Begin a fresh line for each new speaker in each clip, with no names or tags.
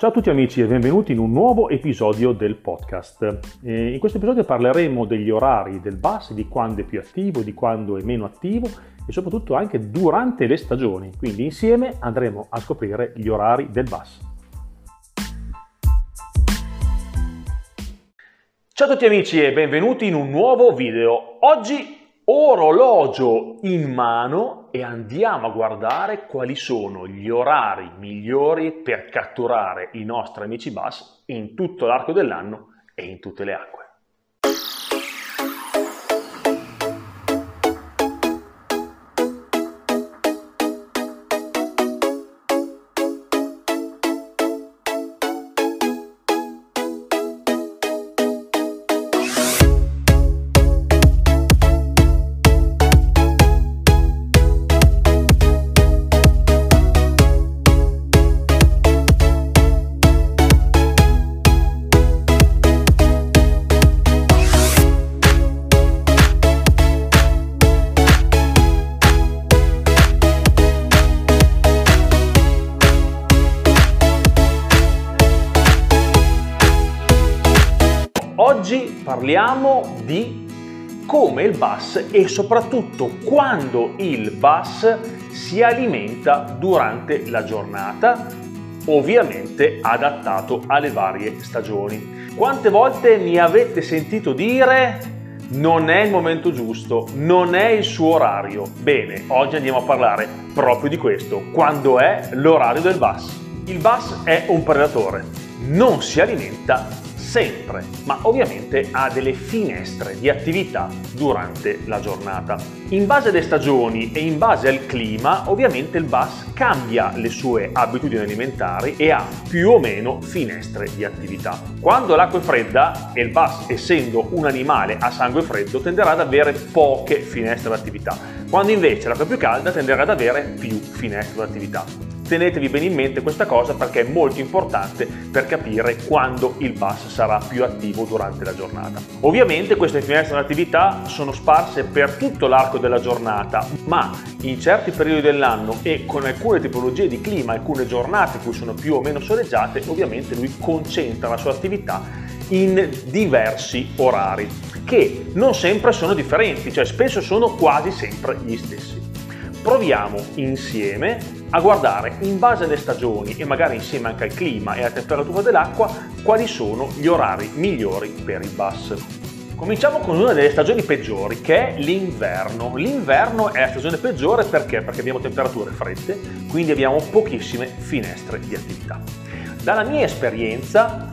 Ciao a tutti amici e benvenuti in un nuovo episodio del podcast. in questo episodio parleremo degli orari del bus, di quando è più attivo, di quando è meno attivo e soprattutto anche durante le stagioni. Quindi insieme andremo a scoprire gli orari del bus. Ciao a tutti amici e benvenuti in un nuovo video. Oggi orologio in mano e andiamo a guardare quali sono gli orari migliori per catturare i nostri amici bus in tutto l'arco dell'anno e in tutte le acque. Parliamo di come il bus e soprattutto quando il bus si alimenta durante la giornata, ovviamente adattato alle varie stagioni. Quante volte mi avete sentito dire non è il momento giusto, non è il suo orario? Bene, oggi andiamo a parlare proprio di questo, quando è l'orario del bus. Il bus è un predatore, non si alimenta sempre, ma ovviamente ha delle finestre di attività durante la giornata. In base alle stagioni e in base al clima, ovviamente il bus cambia le sue abitudini alimentari e ha più o meno finestre di attività. Quando l'acqua è fredda e il bus, essendo un animale a sangue freddo, tenderà ad avere poche finestre di attività, quando invece l'acqua è più calda tenderà ad avere più finestre di attività. Tenetevi bene in mente questa cosa perché è molto importante per capire quando il bus sarà più attivo durante la giornata. Ovviamente queste finestre di attività sono sparse per tutto l'arco della giornata, ma in certi periodi dell'anno e con alcune tipologie di clima, alcune giornate in cui sono più o meno soleggiate, ovviamente lui concentra la sua attività in diversi orari che non sempre sono differenti, cioè spesso sono quasi sempre gli stessi. Proviamo insieme a guardare in base alle stagioni e magari insieme anche al clima e alla temperatura dell'acqua quali sono gli orari migliori per il bus. Cominciamo con una delle stagioni peggiori che è l'inverno. L'inverno è la stagione peggiore perché? Perché abbiamo temperature fredde, quindi abbiamo pochissime finestre di attività. Dalla mia esperienza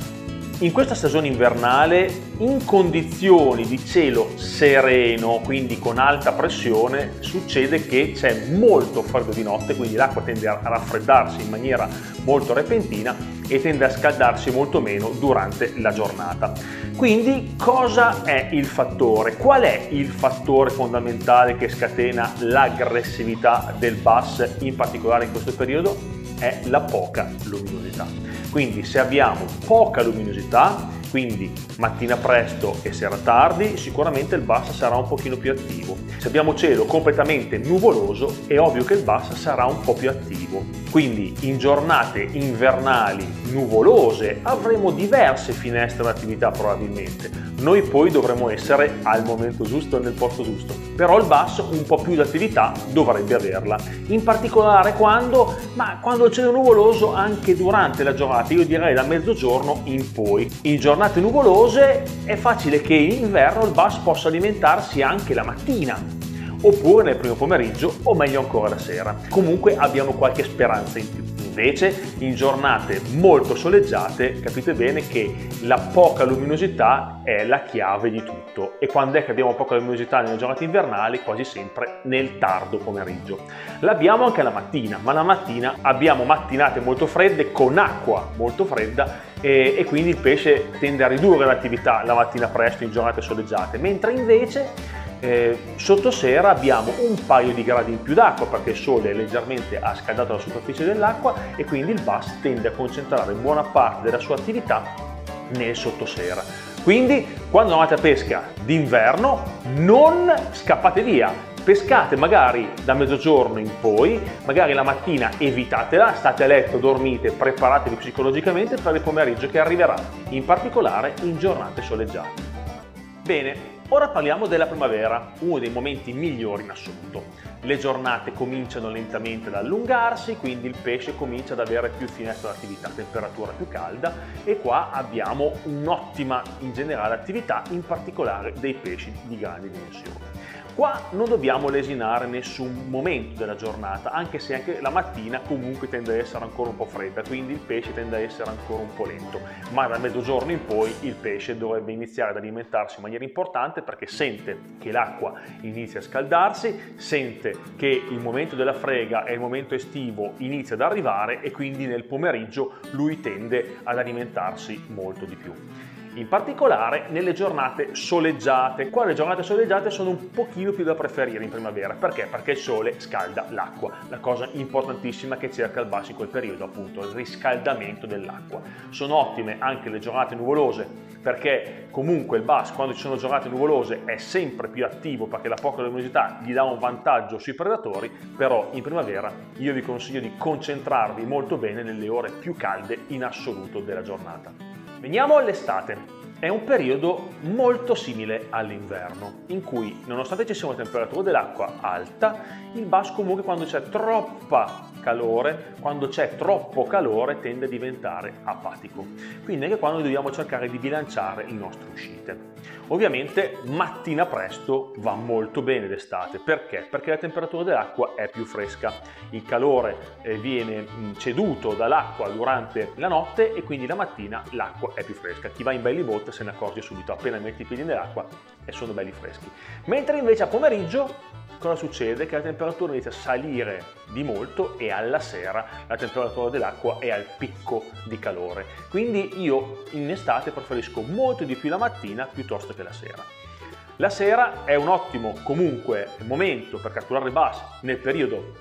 in questa stagione invernale, in condizioni di cielo sereno, quindi con alta pressione, succede che c'è molto freddo di notte, quindi l'acqua tende a raffreddarsi in maniera molto repentina e tende a scaldarsi molto meno durante la giornata. Quindi cosa è il fattore? Qual è il fattore fondamentale che scatena l'aggressività del bus, in particolare in questo periodo? È la poca luminosità. Quindi se abbiamo poca luminosità, quindi mattina presto e sera tardi, sicuramente il bus sarà un pochino più attivo. Se abbiamo cielo completamente nuvoloso, è ovvio che il bus sarà un po' più attivo. Quindi in giornate invernali nuvolose avremo diverse finestre d'attività probabilmente. Noi poi dovremo essere al momento giusto nel posto giusto. Però il bus un po' più di attività dovrebbe averla. In particolare quando? Ma quando il cielo nuvoloso anche durante la giornata, io direi da mezzogiorno in poi. In giornate nuvolose è facile che in inverno il bus possa alimentarsi anche la mattina oppure nel primo pomeriggio o meglio ancora la sera. Comunque abbiamo qualche speranza in più. Invece in giornate molto soleggiate capite bene che la poca luminosità è la chiave di tutto e quando è che abbiamo poca luminosità nelle giornate invernali? Quasi sempre nel tardo pomeriggio. L'abbiamo anche la mattina, ma la mattina abbiamo mattinate molto fredde con acqua molto fredda e, e quindi il pesce tende a ridurre l'attività la mattina presto in giornate soleggiate, mentre invece eh, sotto sera abbiamo un paio di gradi in più d'acqua perché il sole leggermente ha scaldato la superficie dell'acqua e quindi il bus tende a concentrare buona parte della sua attività nel sottosera. Quindi quando andate a pesca d'inverno non scappate via, pescate magari da mezzogiorno in poi, magari la mattina evitatela, state a letto, dormite, preparatevi psicologicamente per il pomeriggio che arriverà, in particolare in giornate soleggiate. Bene, ora parliamo della primavera, uno dei momenti migliori in assoluto. Le giornate cominciano lentamente ad allungarsi, quindi il pesce comincia ad avere più finestra d'attività, temperatura più calda e qua abbiamo un'ottima in generale attività, in particolare dei pesci di grandi dimensioni. Qua non dobbiamo lesinare nessun momento della giornata, anche se anche la mattina comunque tende ad essere ancora un po' fredda, quindi il pesce tende ad essere ancora un po' lento, ma da mezzogiorno in poi il pesce dovrebbe iniziare ad alimentarsi in maniera importante perché sente che l'acqua inizia a scaldarsi, sente che il momento della frega e il momento estivo inizia ad arrivare e quindi nel pomeriggio lui tende ad alimentarsi molto di più in particolare nelle giornate soleggiate. Qua le giornate soleggiate sono un pochino più da preferire in primavera, perché? Perché il sole scalda l'acqua, la cosa importantissima che cerca il basso in quel periodo, appunto il riscaldamento dell'acqua. Sono ottime anche le giornate nuvolose, perché comunque il bus quando ci sono giornate nuvolose è sempre più attivo perché la poca luminosità gli dà un vantaggio sui predatori, però in primavera io vi consiglio di concentrarvi molto bene nelle ore più calde in assoluto della giornata. Veniamo all'estate. È un periodo molto simile all'inverno, in cui nonostante ci sia una temperatura dell'acqua alta, il bus comunque quando c'è troppa calore, quando c'è troppo calore tende a diventare apatico. Quindi anche qua noi dobbiamo cercare di bilanciare le nostre uscite. Ovviamente mattina presto va molto bene d'estate, perché? Perché la temperatura dell'acqua è più fresca, il calore eh, viene ceduto dall'acqua durante la notte e quindi la mattina l'acqua è più fresca. Chi va in belly boat se ne accorge subito, appena metti i piedi nell'acqua e sono belli freschi. Mentre invece a pomeriggio cosa succede? Che la temperatura inizia a salire di molto e alla sera la temperatura dell'acqua è al picco di calore. Quindi io in estate preferisco molto di più la mattina piuttosto che la sera. La sera è un ottimo comunque momento per catturare bass nel periodo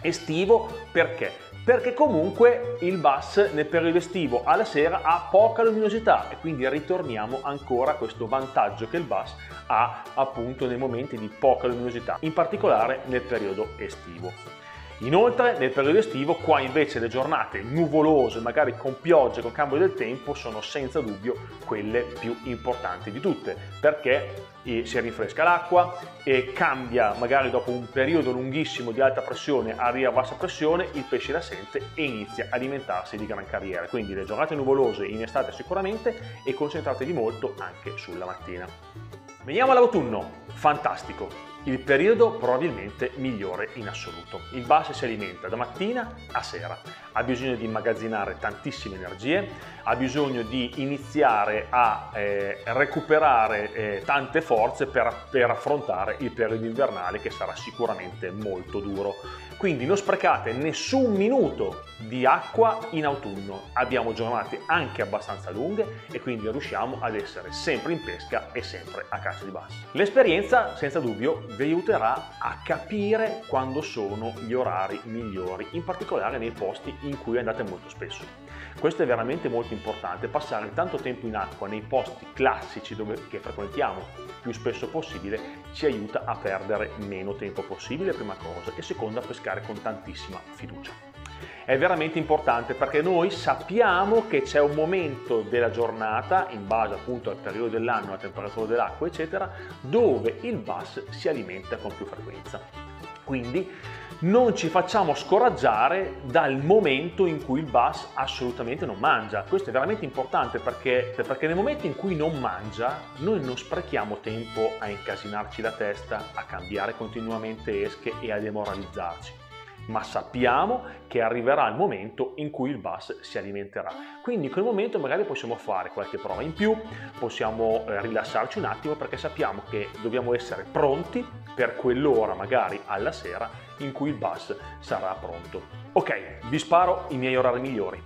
estivo perché? Perché comunque il bus nel periodo estivo alla sera ha poca luminosità e quindi ritorniamo ancora a questo vantaggio che il bus ha appunto nei momenti di poca luminosità, in particolare nel periodo estivo. Inoltre nel periodo estivo qua invece le giornate nuvolose, magari con piogge, con cambio del tempo, sono senza dubbio quelle più importanti di tutte, perché eh, si rinfresca l'acqua e cambia magari dopo un periodo lunghissimo di alta pressione a bassa pressione, il pesce la sente e inizia a alimentarsi di gran carriera. Quindi le giornate nuvolose in estate sicuramente e concentratevi molto anche sulla mattina. Veniamo all'autunno, fantastico, il periodo probabilmente migliore in assoluto. Il bus si alimenta da mattina a sera, ha bisogno di immagazzinare tantissime energie, ha bisogno di iniziare a eh, recuperare eh, tante forze per, per affrontare il periodo invernale che sarà sicuramente molto duro. Quindi non sprecate nessun minuto di acqua in autunno. Abbiamo giornate anche abbastanza lunghe e quindi riusciamo ad essere sempre in pesca e sempre a caccia di basso. L'esperienza senza dubbio vi aiuterà a capire quando sono gli orari migliori, in particolare nei posti in cui andate molto spesso. Questo è veramente molto importante, passare tanto tempo in acqua nei posti classici dove, che frequentiamo più spesso possibile ci aiuta a perdere meno tempo possibile, prima cosa, e seconda a pescare con tantissima fiducia. È veramente importante perché noi sappiamo che c'è un momento della giornata, in base appunto al periodo dell'anno, alla temperatura dell'acqua, eccetera, dove il bass si alimenta con più frequenza. Quindi non ci facciamo scoraggiare dal momento in cui il bus assolutamente non mangia. Questo è veramente importante perché, perché nel momento in cui non mangia noi non sprechiamo tempo a incasinarci la testa, a cambiare continuamente esche e a demoralizzarci ma sappiamo che arriverà il momento in cui il bus si alimenterà. Quindi in quel momento magari possiamo fare qualche prova in più, possiamo eh, rilassarci un attimo perché sappiamo che dobbiamo essere pronti per quell'ora magari alla sera in cui il bus sarà pronto. Ok, vi sparo i miei orari migliori.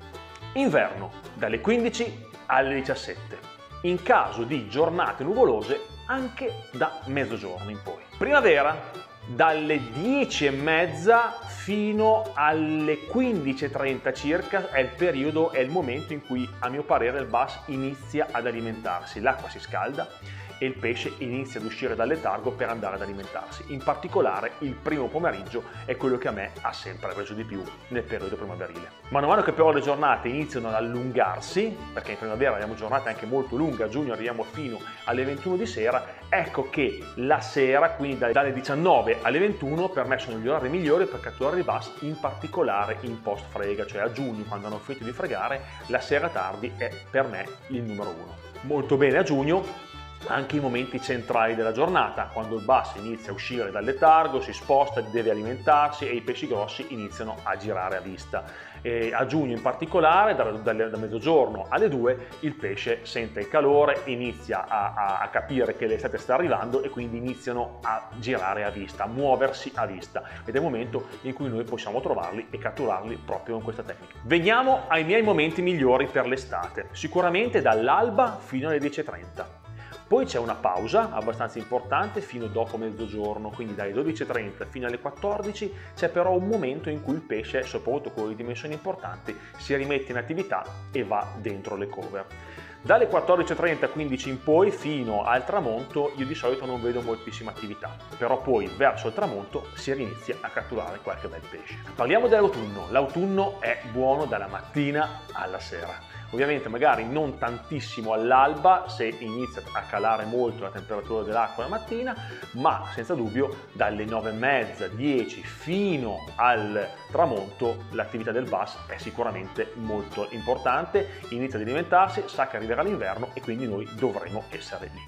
Inverno, dalle 15 alle 17. In caso di giornate nuvolose, anche da mezzogiorno in poi. Primavera, dalle 10 e mezza fino alle 15.30 circa è il periodo, è il momento in cui a mio parere il bus inizia ad alimentarsi. L'acqua si scalda e il pesce inizia ad uscire dal letargo per andare ad alimentarsi. In particolare il primo pomeriggio è quello che a me ha sempre preso di più nel periodo primaverile. Man mano che però le giornate iniziano ad allungarsi, perché in primavera abbiamo giornate anche molto lunghe, a giugno arriviamo fino alle 21 di sera, ecco che la sera, quindi dalle 19 alle 21, per me sono gli orari migliori per catturare i bass, in particolare in post frega, cioè a giugno quando hanno finito di fregare, la sera tardi è per me il numero uno. Molto bene a giugno, anche i momenti centrali della giornata, quando il bass inizia a uscire dal letargo, si sposta, deve alimentarsi e i pesci grossi iniziano a girare a vista. E a giugno in particolare, da, da, da, mezzogiorno alle 2, il pesce sente il calore, inizia a, a, capire che l'estate sta arrivando e quindi iniziano a girare a vista, a muoversi a vista. Ed è il momento in cui noi possiamo trovarli e catturarli proprio con questa tecnica. Veniamo ai miei momenti migliori per l'estate. Sicuramente dall'alba fino alle 10.30. Poi c'è una pausa abbastanza importante fino dopo mezzogiorno, quindi dalle 12.30 fino alle 14 c'è però un momento in cui il pesce, soprattutto quello di dimensioni importanti, si rimette in attività e va dentro le cover. Dalle 14.30 15 in poi fino al tramonto io di solito non vedo moltissima attività, però poi verso il tramonto si inizia a catturare qualche bel pesce. Parliamo dell'autunno, l'autunno è buono dalla mattina alla sera. Ovviamente magari non tantissimo all'alba se inizia a calare molto la temperatura dell'acqua la mattina, ma senza dubbio dalle 9.30, 10 fino al tramonto l'attività del bus è sicuramente molto importante, inizia ad alimentarsi, sa che arriverà l'inverno e quindi noi dovremo essere lì.